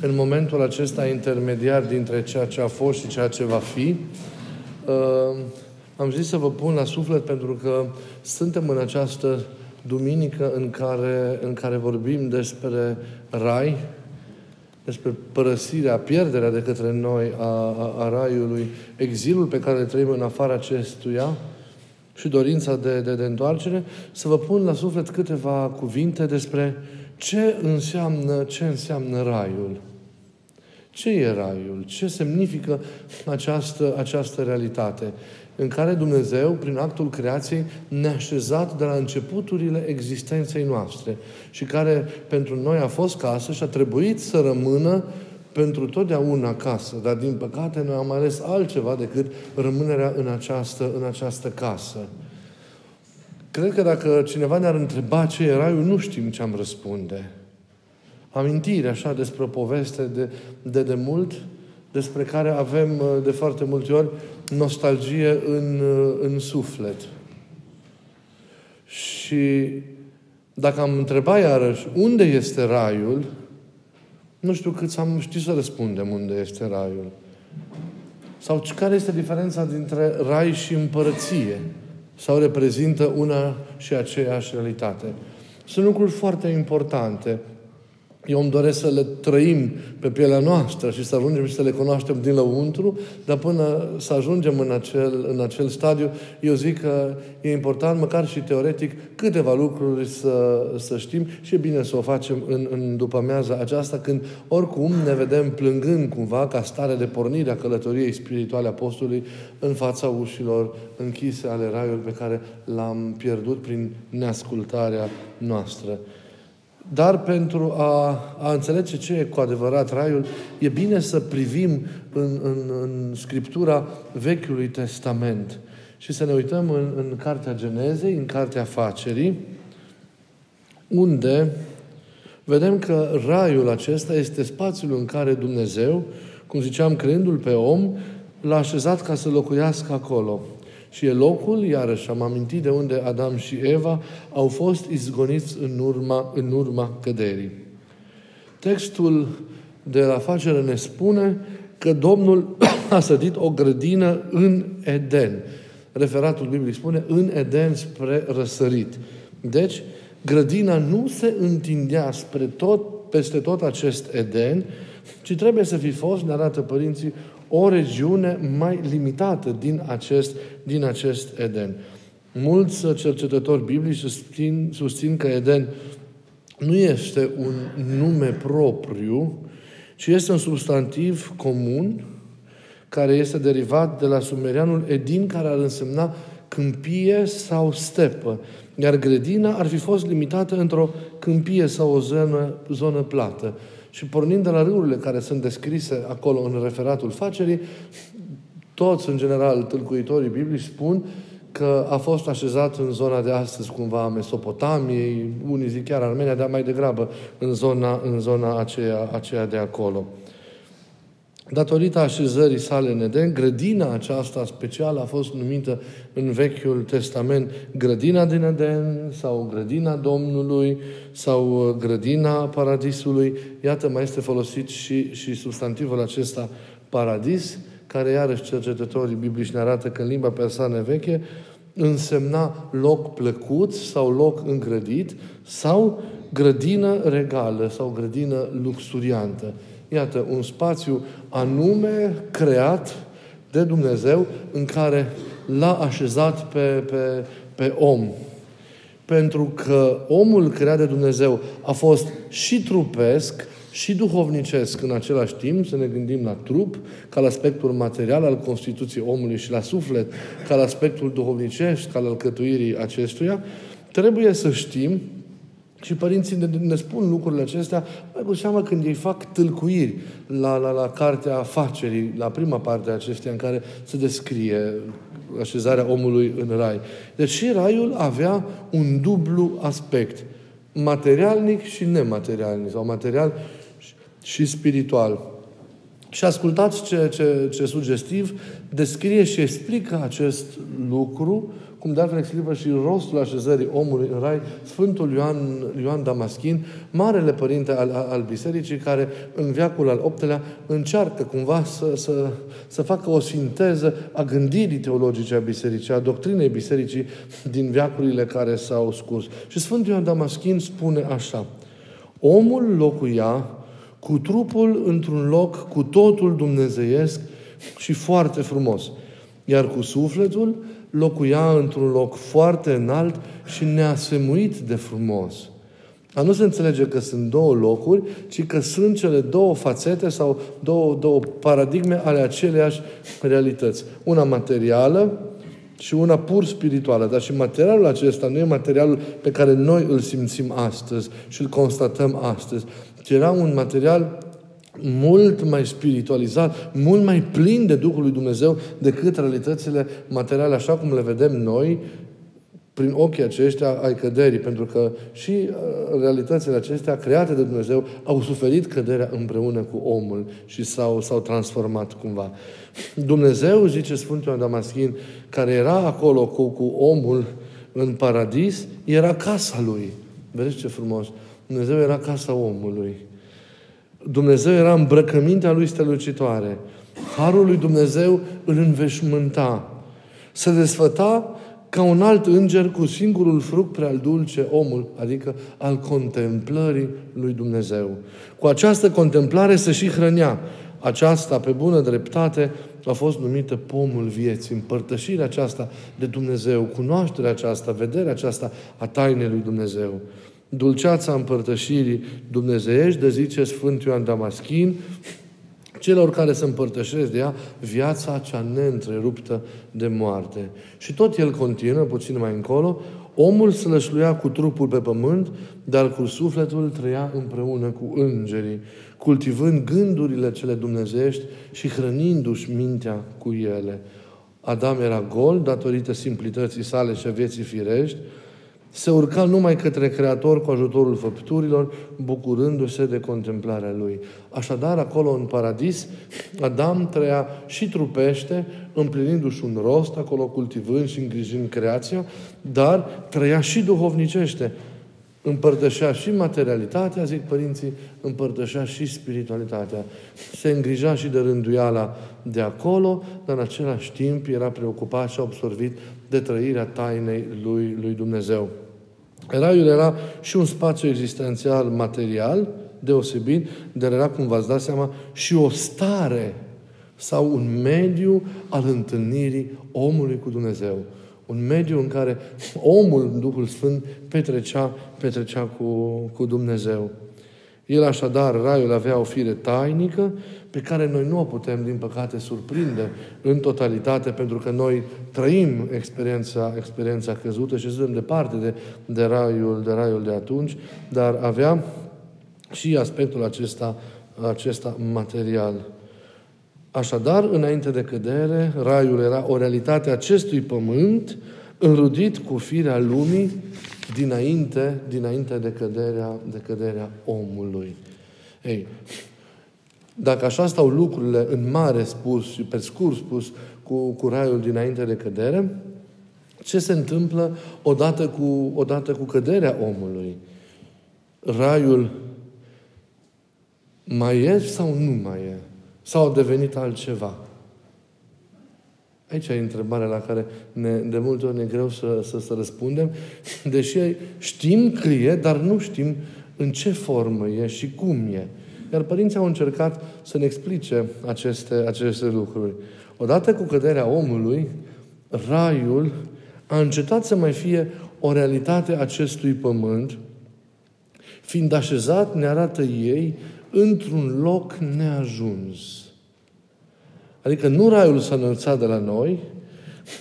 în momentul acesta intermediar dintre ceea ce a fost și ceea ce va fi, uh, am zis să vă pun la suflet pentru că suntem în această duminică în care, în care vorbim despre rai, despre părăsirea, pierderea de către noi a, a, a raiului, exilul pe care le trăim în afara acestuia și dorința de, de, de întoarcere, să vă pun la suflet câteva cuvinte despre ce înseamnă, ce înseamnă raiul. Ce e raiul? Ce semnifică această, această realitate? în care Dumnezeu, prin actul creației, ne-a așezat de la începuturile existenței noastre și care pentru noi a fost casă și a trebuit să rămână pentru totdeauna casă. Dar, din păcate, noi am ales altceva decât rămânerea în această, în această casă. Cred că dacă cineva ne-ar întreba ce e raiul, nu știm ce am răspunde. Amintire, așa, despre o poveste de, de, de mult, despre care avem de foarte multe ori nostalgie în, în suflet. Și dacă am întrebat iarăși unde este raiul, nu știu cât am știut să răspundem unde este raiul. Sau care este diferența dintre rai și împărăție? Sau reprezintă una și aceeași realitate? Sunt lucruri foarte importante eu îmi doresc să le trăim pe pielea noastră și să ajungem și să le cunoaștem din lăuntru, dar până să ajungem în acel, în acel stadiu, eu zic că e important, măcar și teoretic, câteva lucruri să, să știm și e bine să o facem în, în după amiaza aceasta, când oricum ne vedem plângând cumva ca stare de pornire a călătoriei spirituale apostolului în fața ușilor închise ale raiului pe care l-am pierdut prin neascultarea noastră. Dar pentru a, a înțelege ce e cu adevărat Raiul, e bine să privim în, în, în Scriptura Vechiului Testament și să ne uităm în, în Cartea Genezei, în Cartea Facerii, unde vedem că Raiul acesta este spațiul în care Dumnezeu, cum ziceam, creându-l pe om, l-a așezat ca să locuiască acolo. Și e locul, iarăși am amintit de unde Adam și Eva au fost izgoniți în urma, în urma căderii. Textul de la facere ne spune că Domnul a sădit o grădină în Eden. Referatul Bibliei spune în Eden spre răsărit. Deci, grădina nu se întindea spre tot, peste tot acest Eden, ci trebuie să fi fost, ne arată părinții, o regiune mai limitată din acest, din acest Eden. Mulți cercetători biblici susțin, susțin că Eden nu este un nume propriu, ci este un substantiv comun care este derivat de la sumerianul Edin, care ar însemna câmpie sau stepă. Iar grădina ar fi fost limitată într-o câmpie sau o zonă, zonă plată. Și pornind de la râurile care sunt descrise acolo în referatul facerii, toți, în general, tâlcuitorii biblici spun că a fost așezat în zona de astăzi, cumva, a Mesopotamiei, unii zic chiar Armenia, dar mai degrabă în zona, în zona aceea, aceea de acolo. Datorită așezării sale în Eden, grădina aceasta specială a fost numită în Vechiul Testament grădina din Eden sau grădina Domnului sau uh, grădina Paradisului. Iată, mai este folosit și, și substantivul acesta paradis, care iarăși cercetătorii biblici ne arată că în limba persană veche însemna loc plăcut sau loc îngrădit sau grădină regală sau grădină luxuriantă. Iată, un spațiu anume creat de Dumnezeu în care l-a așezat pe, pe, pe om. Pentru că omul creat de Dumnezeu a fost și trupesc, și duhovnicesc în același timp, să ne gândim la trup, ca la aspectul material al constituției omului și la suflet, ca la aspectul duhovnicesc al alcătuirii acestuia, trebuie să știm și părinții ne, ne spun lucrurile acestea mai cu seamă când ei fac tâlcuiri la, la, la cartea afacerii, la prima parte a acesteia în care se descrie așezarea omului în rai. Deci și raiul avea un dublu aspect, materialnic și nematerialnic, sau material și spiritual. Și ascultați ce, ce, ce sugestiv descrie și explică acest lucru, cum de altfel explică și rostul așezării omului în rai, Sfântul Ioan, Ioan Damaschin, marele părinte al, al bisericii, care în viacul al VIII-lea încearcă cumva să, să, să facă o sinteză a gândirii teologice a bisericii, a doctrinei bisericii din viacurile care s-au scurs. Și Sfântul Ioan Damaschin spune așa, omul locuia cu trupul într-un loc cu totul dumnezeiesc și foarte frumos, iar cu sufletul locuia într-un loc foarte înalt și neasemuit de frumos. A nu se înțelege că sunt două locuri, ci că sunt cele două fațete sau două, două paradigme ale aceleiași realități. Una materială și una pur spirituală. Dar și materialul acesta nu e materialul pe care noi îl simțim astăzi și îl constatăm astăzi, ci era un material mult mai spiritualizat, mult mai plin de Duhul lui Dumnezeu decât realitățile materiale, așa cum le vedem noi prin ochii aceștia ai căderii, pentru că și uh, realitățile acestea create de Dumnezeu au suferit căderea împreună cu omul și s-au, s-au transformat cumva. Dumnezeu, zice Sfântul Ioan Damaschin, care era acolo cu, cu omul în paradis, era casa lui. Vedeți ce frumos! Dumnezeu era casa omului. Dumnezeu era îmbrăcămintea lui strălucitoare. Harul lui Dumnezeu îl înveșmânta. Se desfăta ca un alt înger cu singurul fruct prea dulce, omul, adică al contemplării lui Dumnezeu. Cu această contemplare se și hrănea. Aceasta, pe bună dreptate, a fost numită pomul vieții, împărtășirea aceasta de Dumnezeu, cunoașterea aceasta, vederea aceasta a tainei lui Dumnezeu dulceața împărtășirii dumnezeiești, de zice Sfântul Ioan Damaschin, celor care se împărtășesc de ea viața cea neîntreruptă de moarte. Și tot el continuă, puțin mai încolo, omul slășluia cu trupul pe pământ, dar cu sufletul trăia împreună cu îngerii, cultivând gândurile cele dumnezeiești și hrănindu-și mintea cu ele. Adam era gol datorită simplității sale și a vieții firești, se urca numai către Creator cu ajutorul făpturilor, bucurându-se de contemplarea Lui. Așadar, acolo în paradis, Adam trăia și trupește, împlinindu-și un rost, acolo cultivând și îngrijind creația, dar trăia și duhovnicește. Împărtășea și materialitatea, zic părinții, împărtășea și spiritualitatea. Se îngrija și de rânduiala de acolo, dar în același timp era preocupat și absorbit de trăirea tainei lui, lui Dumnezeu. Raiul era și un spațiu existențial material, deosebit, dar era, cum v-ați dat seama, și o stare sau un mediu al întâlnirii omului cu Dumnezeu. Un mediu în care omul, Duhul Sfânt, petrecea, petrecea cu, cu Dumnezeu. El așadar, raiul avea o fire tainică pe care noi nu o putem, din păcate, surprinde în totalitate, pentru că noi trăim experiența, experiența căzută și suntem departe de, de, raiul, de raiul de atunci, dar avea și aspectul acesta, acesta material. Așadar, înainte de cădere, raiul era o realitate a acestui pământ, înrudit cu firea lumii dinainte, dinainte de, căderea, de căderea omului. Ei, dacă așa stau lucrurile în mare spus și pe scurt spus cu, cu raiul dinainte de cădere, ce se întâmplă odată cu, odată cu căderea omului? Raiul mai e sau nu mai e? Sau a devenit altceva? Aici e întrebarea la care ne, de multe ori ne e greu să, să, să răspundem, deși știm că e, dar nu știm în ce formă e și cum e. Iar părinții au încercat să ne explice aceste, aceste lucruri. Odată cu căderea omului, raiul a încetat să mai fie o realitate acestui pământ, fiind așezat, ne arată ei, într-un loc neajuns. Adică nu raiul s-a înălțat de la noi,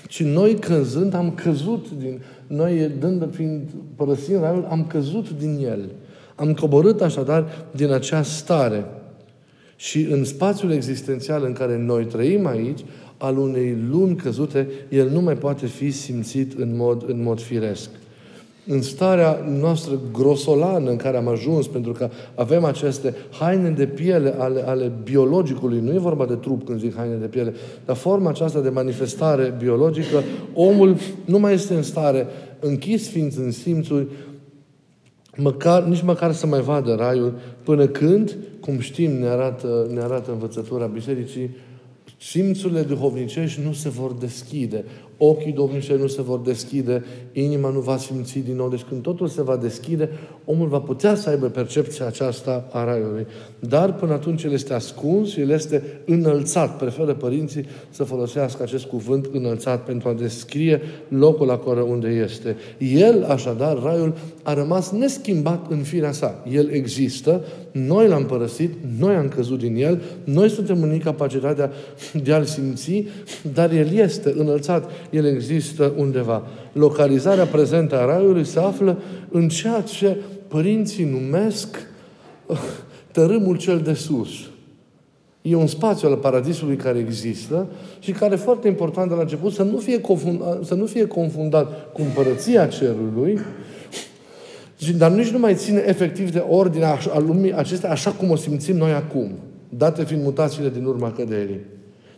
ci noi căzând am căzut din... Noi, dând, fiind părăsind raiul, am căzut din el. Am coborât așadar din acea stare. Și în spațiul existențial în care noi trăim aici, al unei luni căzute, el nu mai poate fi simțit în mod, în mod firesc. în starea noastră grosolană în care am ajuns, pentru că avem aceste haine de piele ale, ale biologicului, nu e vorba de trup când zic haine de piele, dar forma aceasta de manifestare biologică, omul nu mai este în stare, închis fiind în simțuri, măcar, nici măcar să mai vadă raiul, până când, cum știm, ne arată, ne arată învățătura Bisericii, simțurile duhovnicești nu se vor deschide ochii Domnului nu se vor deschide, inima nu va simți din nou. Deci când totul se va deschide, omul va putea să aibă percepția aceasta a Raiului. Dar până atunci el este ascuns, el este înălțat. Preferă părinții să folosească acest cuvânt înălțat pentru a descrie locul acolo unde este. El, așadar, Raiul, a rămas neschimbat în firea sa. El există, noi l-am părăsit, noi am căzut din el, noi suntem în incapacitatea de a-l simți, dar el este înălțat el există undeva. Localizarea prezentă a Raiului se află în ceea ce părinții numesc uh, tărâmul cel de sus. E un spațiu al paradisului care există și care, foarte important de la început, să nu fie confundat, să nu fie confundat cu împărăția cerului, dar nici nu mai ține efectiv de ordinea a lumii acestea așa cum o simțim noi acum, date fiind mutațiile din urma căderii.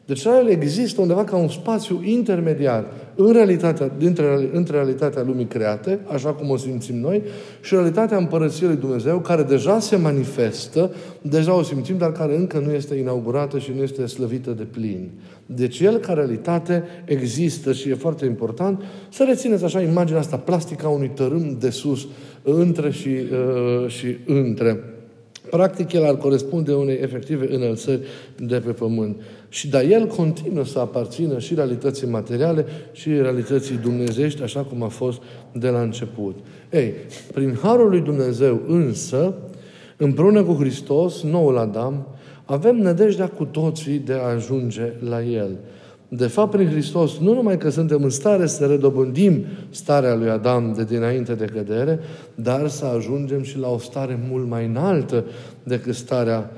Deci Raiul există undeva ca un spațiu intermediar în realitatea, dintre, între realitatea lumii create, așa cum o simțim noi, și realitatea Împărăției lui Dumnezeu, care deja se manifestă, deja o simțim, dar care încă nu este inaugurată și nu este slăvită de plin. Deci El, ca realitate, există și e foarte important să rețineți așa imaginea asta plastică a unui tărâm de sus, între și, uh, și între. Practic, el ar corespunde unei efective înălțări de pe pământ. Și dar el continuă să aparțină și realității materiale și realității dumnezești, așa cum a fost de la început. Ei, prin Harul lui Dumnezeu însă, împreună cu Hristos, noul Adam, avem nădejdea cu toții de a ajunge la El. De fapt, prin Hristos, nu numai că suntem în stare să redobândim starea lui Adam de dinainte de cădere, dar să ajungem și la o stare mult mai înaltă decât starea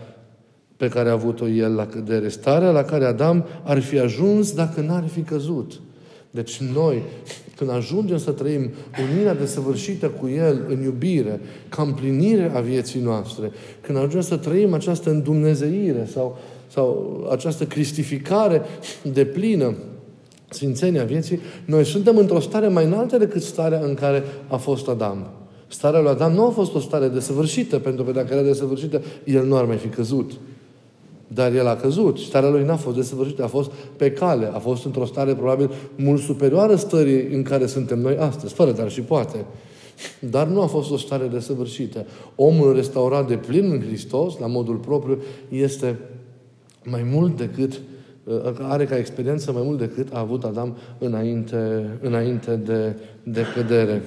pe care a avut-o el la cădere. Starea la care Adam ar fi ajuns dacă n-ar fi căzut. Deci noi, când ajungem să trăim unirea desăvârșită cu El în iubire, ca împlinire a vieții noastre, când ajungem să trăim această îndumnezeire sau sau această cristificare de plină, sfințenia vieții, noi suntem într-o stare mai înaltă decât starea în care a fost Adam. Starea lui Adam nu a fost o stare desăvârșită, pentru că dacă era desăvârșită, el nu ar mai fi căzut. Dar el a căzut. Starea lui n-a fost desăvârșită, a fost pe cale, a fost într-o stare probabil mult superioară stării în care suntem noi astăzi, fără dar și poate. Dar nu a fost o stare desăvârșită. Omul restaurat de plin în Hristos, la modul propriu, este mai mult decât uh, are ca experiență mai mult decât a avut Adam înainte, înainte de, de cădere.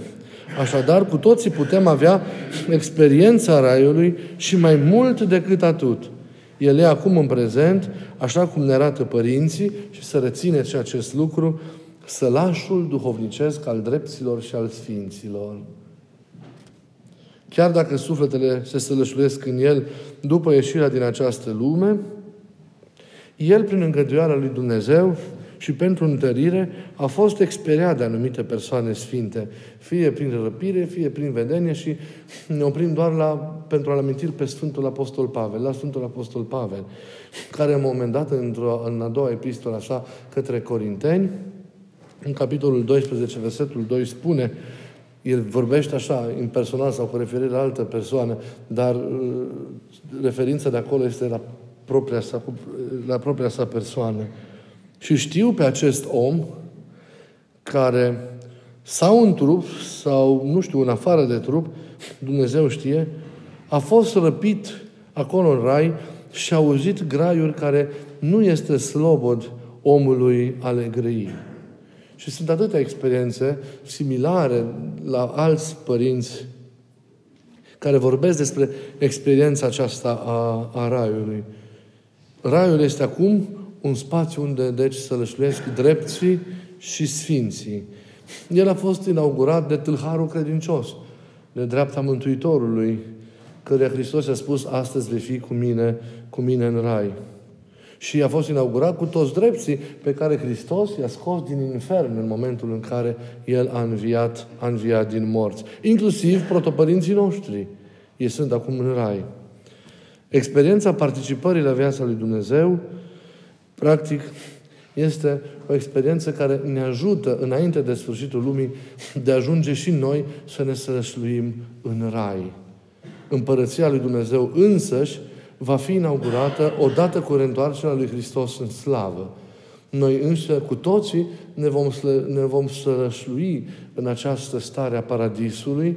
Așadar, cu toții putem avea experiența Raiului și mai mult decât atât. El e acum în prezent, așa cum ne arată părinții, și să rețineți acest lucru, sălașul duhovnicesc al dreptilor și al sfinților. Chiar dacă sufletele se sălășuiesc în el după ieșirea din această lume, el, prin îngăduiarea lui Dumnezeu și pentru întărire, a fost experiat de anumite persoane sfinte, fie prin răpire, fie prin vedenie și ne oprim doar la, pentru a-l aminti pe Sfântul Apostol Pavel, la Sfântul Apostol Pavel, care în moment dat, într-o, în a doua epistolă sa către Corinteni, în capitolul 12, versetul 2, spune el vorbește așa, impersonal sau cu referire la altă persoană, dar uh, referința de acolo este la propria sa, la propria sa persoană. Și știu pe acest om care sau în trup, sau, nu știu, în afară de trup, Dumnezeu știe, a fost răpit acolo în rai și a auzit graiuri care nu este slobod omului ale grăii. Și sunt atâtea experiențe similare la alți părinți care vorbesc despre experiența aceasta a, a raiului. Raiul este acum un spațiu unde, deci, sălășluiesc drepții și sfinții. El a fost inaugurat de tâlharul credincios, de dreapta Mântuitorului, căruia Hristos a spus, astăzi vei fi cu mine, cu mine în rai. Și a fost inaugurat cu toți drepții pe care Hristos i-a scos din infern în momentul în care El a înviat, a înviat din morți. Inclusiv protopărinții noștri. Ei sunt acum în rai. Experiența participării la viața lui Dumnezeu, practic, este o experiență care ne ajută, înainte de sfârșitul lumii, de a ajunge și noi să ne sălășluim în rai. Împărăția lui Dumnezeu însăși va fi inaugurată odată cu reîntoarcerea lui Hristos în slavă. Noi însă, cu toții, ne vom, slă, ne vom sălășlui în această stare a Paradisului,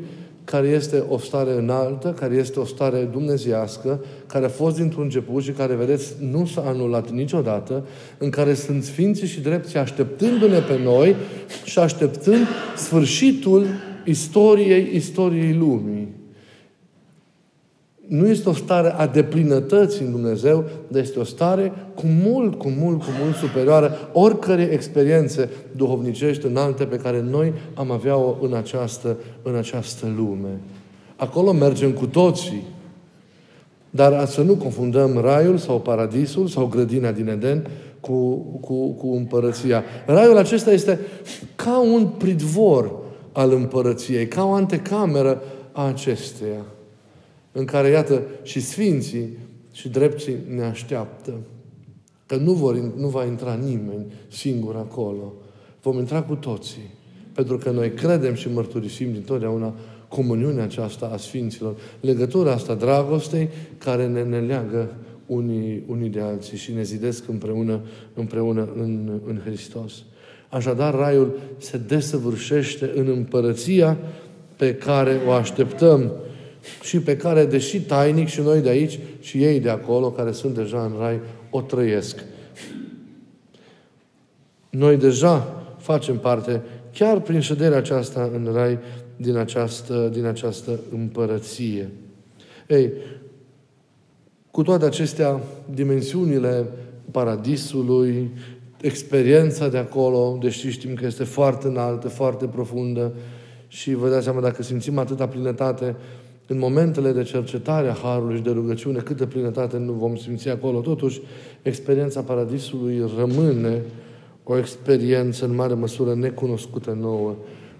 care este o stare înaltă, care este o stare dumnezească, care a fost dintr-un început și care, vedeți, nu s-a anulat niciodată, în care sunt sfinții și drepții așteptându-ne pe noi și așteptând sfârșitul istoriei, istoriei lumii. Nu este o stare a deplinătății în Dumnezeu, dar este o stare cu mult, cu mult, cu mult superioară oricărei experiențe duhovnicești înalte pe care noi am avea-o în această, în această lume. Acolo mergem cu toții. Dar să nu confundăm raiul sau paradisul sau grădina din Eden cu, cu, cu împărăția. Raiul acesta este ca un pridvor al împărăției, ca o antecameră a acesteia în care, iată, și sfinții și drepții ne așteaptă. Că nu, vor, nu va intra nimeni singur acolo. Vom intra cu toții. Pentru că noi credem și mărturisim dintotdeauna comuniunea aceasta a Sfinților, legătura asta dragostei care ne, ne leagă unii, unii de alții și ne zidesc împreună, împreună în, în Hristos. Așadar, Raiul se desăvârșește în împărăția pe care o așteptăm și pe care, deși tainic și noi de aici și ei de acolo, care sunt deja în rai, o trăiesc. Noi deja facem parte, chiar prin șederea aceasta în rai, din această, din această împărăție. Ei, cu toate acestea, dimensiunile paradisului, experiența de acolo, deși știm că este foarte înaltă, foarte profundă și vă dați seama dacă simțim atâta plinătate, în momentele de cercetare a Harului și de rugăciune, câtă plinătate nu vom simți acolo. Totuși, experiența Paradisului rămâne o experiență în mare măsură necunoscută nouă.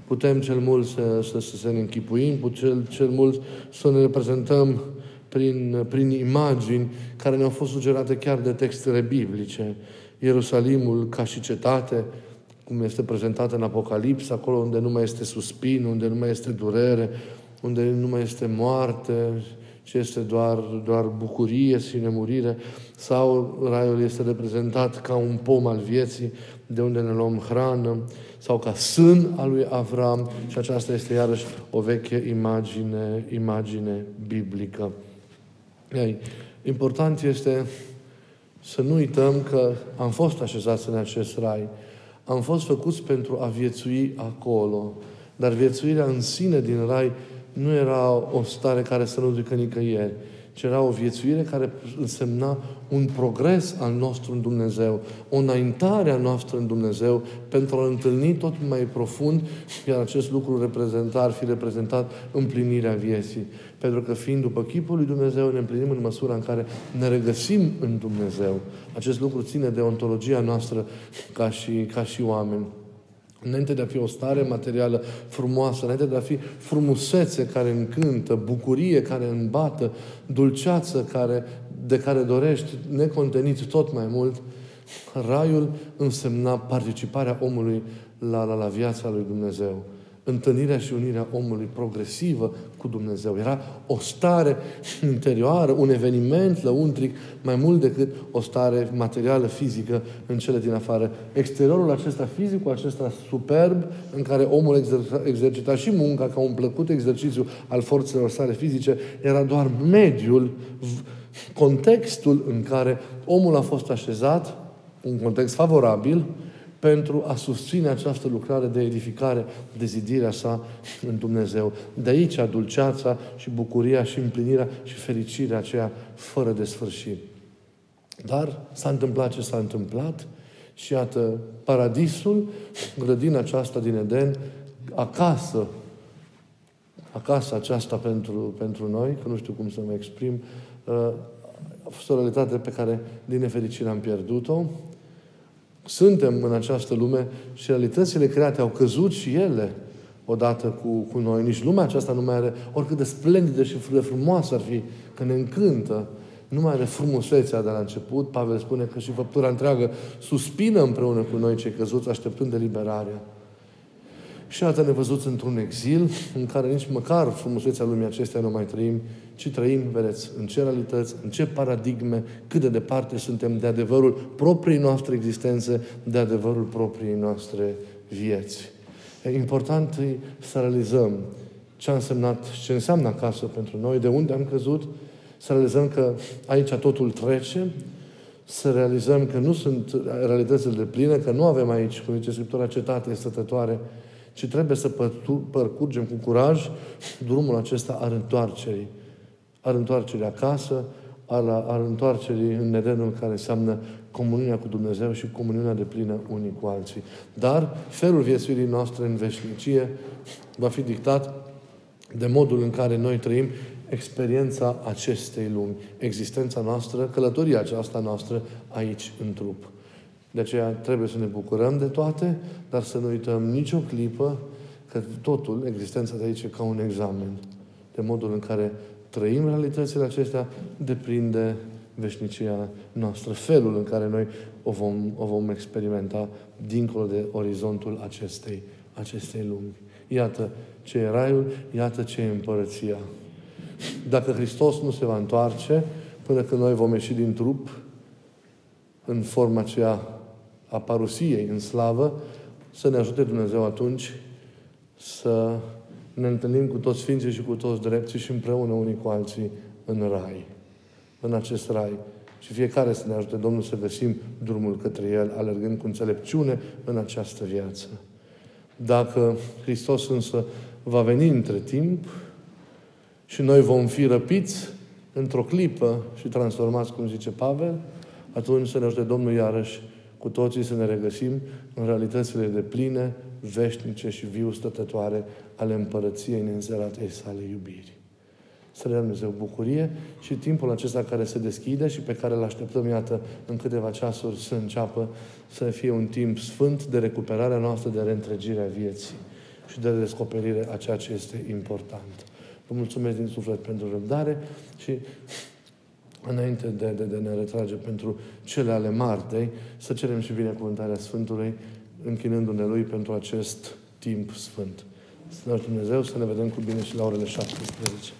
Putem cel mult să, să, să, să ne închipuim, putem cel, cel mult să ne reprezentăm prin, prin imagini care ne-au fost sugerate chiar de textele biblice. Ierusalimul ca și cetate, cum este prezentată în Apocalips, acolo unde nu mai este suspin, unde nu mai este durere, unde nu mai este moarte, ci este doar, doar bucurie și nemurire, sau raiul este reprezentat ca un pom al vieții, de unde ne luăm hrană, sau ca sân al lui Avram, și aceasta este iarăși o veche imagine, imagine biblică. Ei, important este să nu uităm că am fost așezați în acest rai, am fost făcuți pentru a viețui acolo, dar viețuirea în sine din rai nu era o stare care să nu ducă nicăieri, ci era o viețuire care însemna un progres al nostru în Dumnezeu, o înaintare a noastră în Dumnezeu pentru a întâlni tot mai profund, iar acest lucru reprezenta, ar fi reprezentat împlinirea vieții. Pentru că fiind după chipul lui Dumnezeu, ne împlinim în măsura în care ne regăsim în Dumnezeu. Acest lucru ține de ontologia noastră ca și, ca și oameni. Înainte de a fi o stare materială frumoasă, înainte de a fi frumusețe care încântă, bucurie care îmbată, dulceață care, de care dorești necontenit tot mai mult, raiul însemna participarea omului la, la, la viața lui Dumnezeu întâlnirea și unirea omului progresivă cu Dumnezeu. Era o stare interioară, un eveniment lăuntric, mai mult decât o stare materială, fizică în cele din afară. Exteriorul acesta fizic, cu acesta superb, în care omul exer- exercita și munca ca un plăcut exercițiu al forțelor sale fizice, era doar mediul, contextul în care omul a fost așezat, un context favorabil, pentru a susține această lucrare de edificare, de zidirea sa în Dumnezeu. De aici dulceața și bucuria și împlinirea și fericirea aceea fără de sfârșit. Dar s-a întâmplat ce s-a întâmplat și iată, paradisul, grădina aceasta din Eden, acasă, acasă aceasta pentru, pentru noi, că nu știu cum să mă exprim, uh, A fost o realitate pe care, din nefericire, am pierdut-o. Suntem în această lume și realitățile create au căzut și ele odată cu, cu noi. Nici lumea aceasta nu mai are, oricât de splendidă și de frumoasă ar fi, că ne încântă, nu mai are frumusețea de la început. Pavel spune că și făptura întreagă suspină împreună cu noi cei căzuți, așteptând eliberarea. Și iată ne văzuți într-un exil în care nici măcar frumusețea lumii acestea nu mai trăim, ci trăim, vedeți, în ce realități, în ce paradigme, cât de departe suntem de adevărul proprii noastre existențe, de adevărul proprii noastre vieți. E important e să realizăm ce a însemnat, ce înseamnă acasă pentru noi, de unde am căzut, să realizăm că aici totul trece, să realizăm că nu sunt realitățile de pline, că nu avem aici, cum zice Scriptura, cetate stătătoare, ci trebuie să parcurgem cu curaj drumul acesta al întoarcerii. Al întoarcerii acasă, al, al întoarcerii în Edenul care înseamnă comuniunea cu Dumnezeu și comuniunea de plină unii cu alții. Dar felul viețuirii noastre în veșnicie va fi dictat de modul în care noi trăim experiența acestei lumi, existența noastră, călătoria aceasta noastră aici în trup. De aceea trebuie să ne bucurăm de toate, dar să nu uităm nicio clipă că totul, existența de aici, e ca un examen. De modul în care trăim realitățile acestea deprinde veșnicia noastră, felul în care noi o vom, o vom experimenta dincolo de orizontul acestei, acestei lumi. Iată ce e raiul, iată ce e împărăția. Dacă Hristos nu se va întoarce, până când noi vom ieși din trup, în forma aceea a parusiei în slavă, să ne ajute Dumnezeu atunci să ne întâlnim cu toți Sfinții și cu toți drepții și împreună unii cu alții în Rai. În acest Rai. Și fiecare să ne ajute Domnul să găsim drumul către El, alergând cu înțelepciune în această viață. Dacă Hristos însă va veni între timp și noi vom fi răpiți într-o clipă și transformați, cum zice Pavel, atunci să ne ajute Domnul iarăși cu toții să ne regăsim în realitățile de pline, veșnice și viu stătătoare ale împărăției neînzeratei sale iubirii. Să le Dumnezeu bucurie și timpul acesta care se deschide și pe care îl așteptăm, iată, în câteva ceasuri să înceapă să fie un timp sfânt de recuperare noastră, de reîntregire a vieții și de descoperire a ceea ce este important. Vă mulțumesc din suflet pentru răbdare și înainte de, de, de ne retrage pentru cele ale Martei, să cerem și binecuvântarea Sfântului, închinându-ne Lui pentru acest timp sfânt. Să Dumnezeu să ne vedem cu bine și la orele 17.